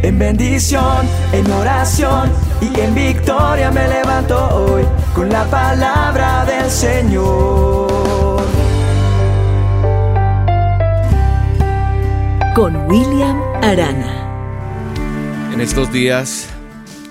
En bendición, en oración y en victoria me levanto hoy con la palabra del Señor. Con William Arana. En estos días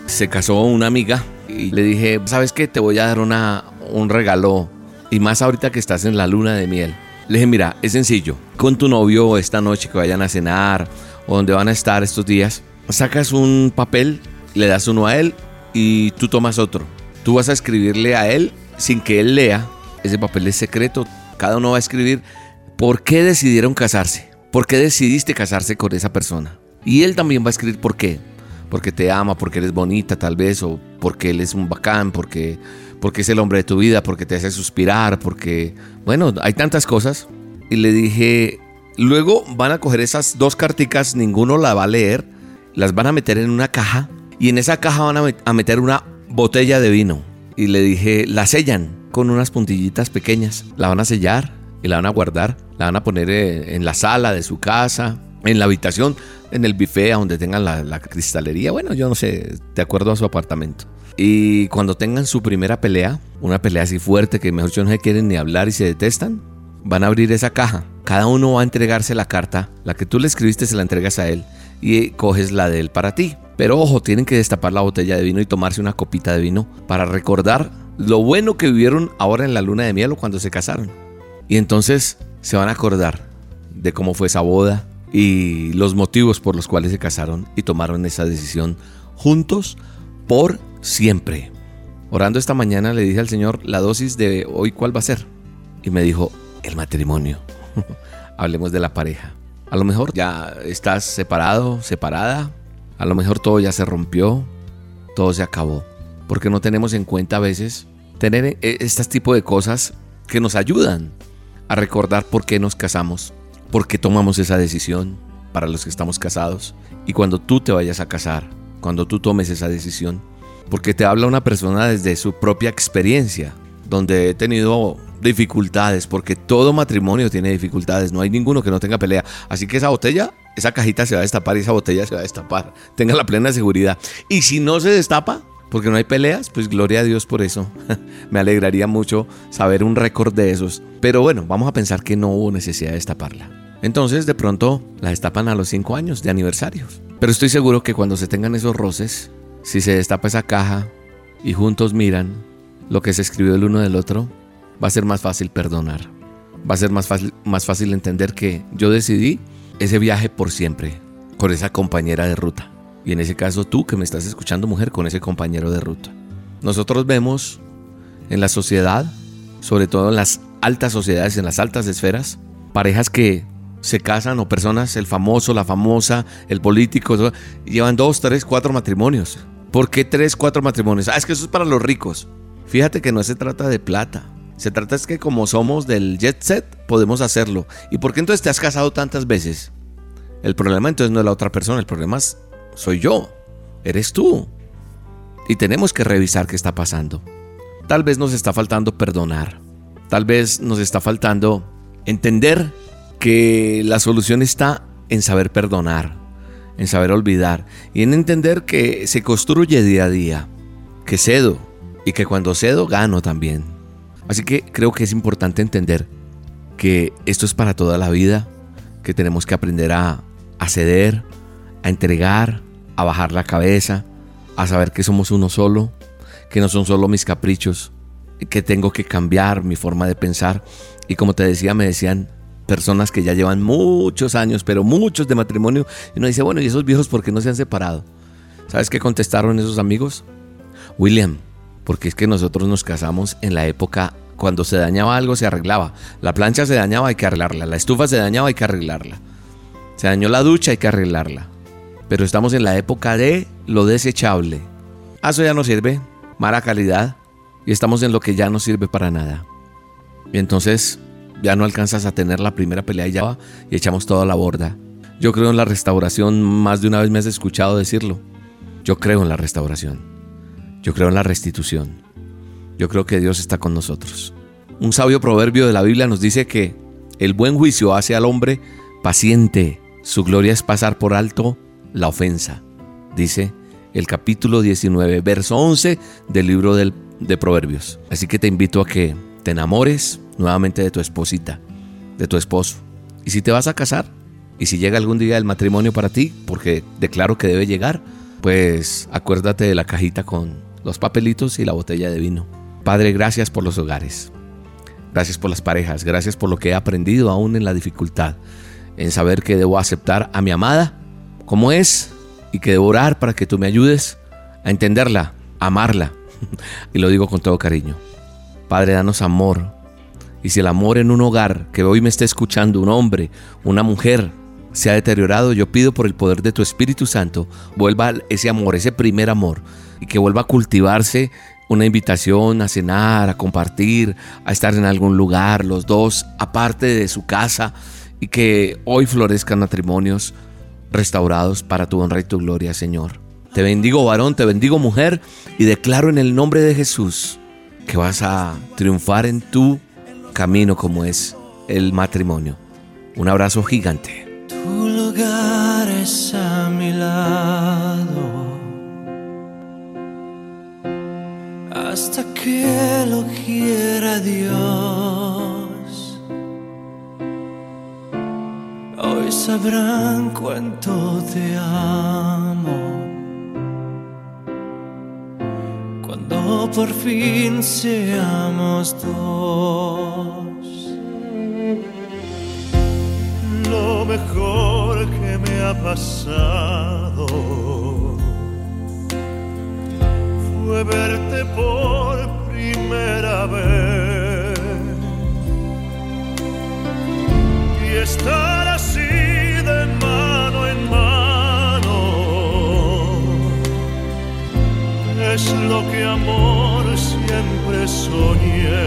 se casó una amiga y le dije, ¿sabes qué? Te voy a dar una, un regalo y más ahorita que estás en la luna de miel. Le dije, mira, es sencillo. Con tu novio esta noche que vayan a cenar o donde van a estar estos días, sacas un papel, le das uno a él y tú tomas otro. Tú vas a escribirle a él sin que él lea. Ese papel es secreto. Cada uno va a escribir por qué decidieron casarse. ¿Por qué decidiste casarse con esa persona? Y él también va a escribir por qué. Porque te ama, porque eres bonita tal vez, o porque él es un bacán, porque porque es el hombre de tu vida, porque te hace suspirar, porque, bueno, hay tantas cosas. Y le dije, luego van a coger esas dos carticas, ninguno la va a leer, las van a meter en una caja y en esa caja van a meter una botella de vino. Y le dije, la sellan con unas puntillitas pequeñas, la van a sellar y la van a guardar, la van a poner eh, en la sala de su casa, en la habitación, en el buffet, donde tengan la, la cristalería, bueno, yo no sé, de acuerdo a su apartamento. Y cuando tengan su primera pelea, una pelea así fuerte que mejor no se quieren ni hablar y se detestan, van a abrir esa caja. Cada uno va a entregarse la carta, la que tú le escribiste se la entregas a él y coges la de él para ti. Pero ojo, tienen que destapar la botella de vino y tomarse una copita de vino para recordar lo bueno que vivieron ahora en la luna de miel o cuando se casaron. Y entonces se van a acordar de cómo fue esa boda y los motivos por los cuales se casaron y tomaron esa decisión juntos por siempre. Orando esta mañana le dije al Señor la dosis de hoy cuál va a ser. Y me dijo, el matrimonio. Hablemos de la pareja. A lo mejor ya estás separado, separada. A lo mejor todo ya se rompió, todo se acabó. Porque no tenemos en cuenta a veces tener este tipo de cosas que nos ayudan a recordar por qué nos casamos, por qué tomamos esa decisión para los que estamos casados. Y cuando tú te vayas a casar, cuando tú tomes esa decisión, porque te habla una persona desde su propia experiencia, donde he tenido dificultades, porque todo matrimonio tiene dificultades, no hay ninguno que no tenga pelea. Así que esa botella, esa cajita se va a destapar y esa botella se va a destapar. Tenga la plena seguridad. Y si no se destapa, porque no hay peleas, pues gloria a Dios por eso. Me alegraría mucho saber un récord de esos. Pero bueno, vamos a pensar que no hubo necesidad de destaparla. Entonces de pronto la destapan a los 5 años de aniversarios. Pero estoy seguro que cuando se tengan esos roces, si se destapa esa caja y juntos miran lo que se escribió el uno del otro, va a ser más fácil perdonar. Va a ser más fácil, más fácil entender que yo decidí ese viaje por siempre con esa compañera de ruta. Y en ese caso tú que me estás escuchando mujer con ese compañero de ruta. Nosotros vemos en la sociedad, sobre todo en las altas sociedades, en las altas esferas, parejas que se casan o personas, el famoso, la famosa, el político, llevan dos, tres, cuatro matrimonios. ¿Por qué tres, cuatro matrimonios? Ah, es que eso es para los ricos. Fíjate que no se trata de plata. Se trata es que como somos del jet set, podemos hacerlo. ¿Y por qué entonces te has casado tantas veces? El problema entonces no es la otra persona, el problema es, soy yo. Eres tú. Y tenemos que revisar qué está pasando. Tal vez nos está faltando perdonar. Tal vez nos está faltando entender que la solución está en saber perdonar en saber olvidar y en entender que se construye día a día, que cedo y que cuando cedo gano también. Así que creo que es importante entender que esto es para toda la vida, que tenemos que aprender a, ceder, a entregar, a bajar la cabeza, a saber que somos uno solo, que no son solo mis caprichos, que tengo que cambiar mi forma de pensar. Y como te decía, me decían, personas que ya llevan muchos años, pero muchos de matrimonio, y uno dice, bueno, ¿y esos viejos por qué no se han separado? ¿Sabes qué contestaron esos amigos? William, porque es que nosotros nos casamos en la época cuando se dañaba algo se arreglaba. La plancha se dañaba, hay que arreglarla. La estufa se dañaba, hay que arreglarla. Se dañó la ducha, hay que arreglarla. Pero estamos en la época de lo desechable. Ah, eso ya no sirve, mala calidad. Y estamos en lo que ya no sirve para nada. Y entonces ya no alcanzas a tener la primera pelea y ya va y echamos toda la borda. Yo creo en la restauración, más de una vez me has escuchado decirlo. Yo creo en la restauración. Yo creo en la restitución. Yo creo que Dios está con nosotros. Un sabio proverbio de la Biblia nos dice que el buen juicio hace al hombre paciente. Su gloria es pasar por alto la ofensa. dice el capítulo 19, verso 11 del libro de Proverbios. Así que te invito a que te enamores nuevamente de tu esposita, de tu esposo. Y si te vas a casar, y si llega algún día el matrimonio para ti, porque declaro que debe llegar, pues acuérdate de la cajita con los papelitos y la botella de vino. Padre, gracias por los hogares. Gracias por las parejas. Gracias por lo que he aprendido aún en la dificultad. En saber que debo aceptar a mi amada como es y que debo orar para que tú me ayudes a entenderla, a amarla. y lo digo con todo cariño. Padre, danos amor. Y si el amor en un hogar que hoy me esté escuchando, un hombre, una mujer, se ha deteriorado, yo pido por el poder de tu Espíritu Santo, vuelva ese amor, ese primer amor, y que vuelva a cultivarse una invitación a cenar, a compartir, a estar en algún lugar, los dos, aparte de su casa, y que hoy florezcan matrimonios restaurados para tu honra y tu gloria, Señor. Te bendigo varón, te bendigo mujer, y declaro en el nombre de Jesús que vas a triunfar en tu camino como es el matrimonio. Un abrazo gigante. Tu lugar es a mi lado hasta que lo quiera Dios. Hoy sabrán cuánto te amo. Cuando por fin seamos dos. Lo mejor que me ha pasado fue verte por y estar así de mano en mano es lo que amor siempre soñé.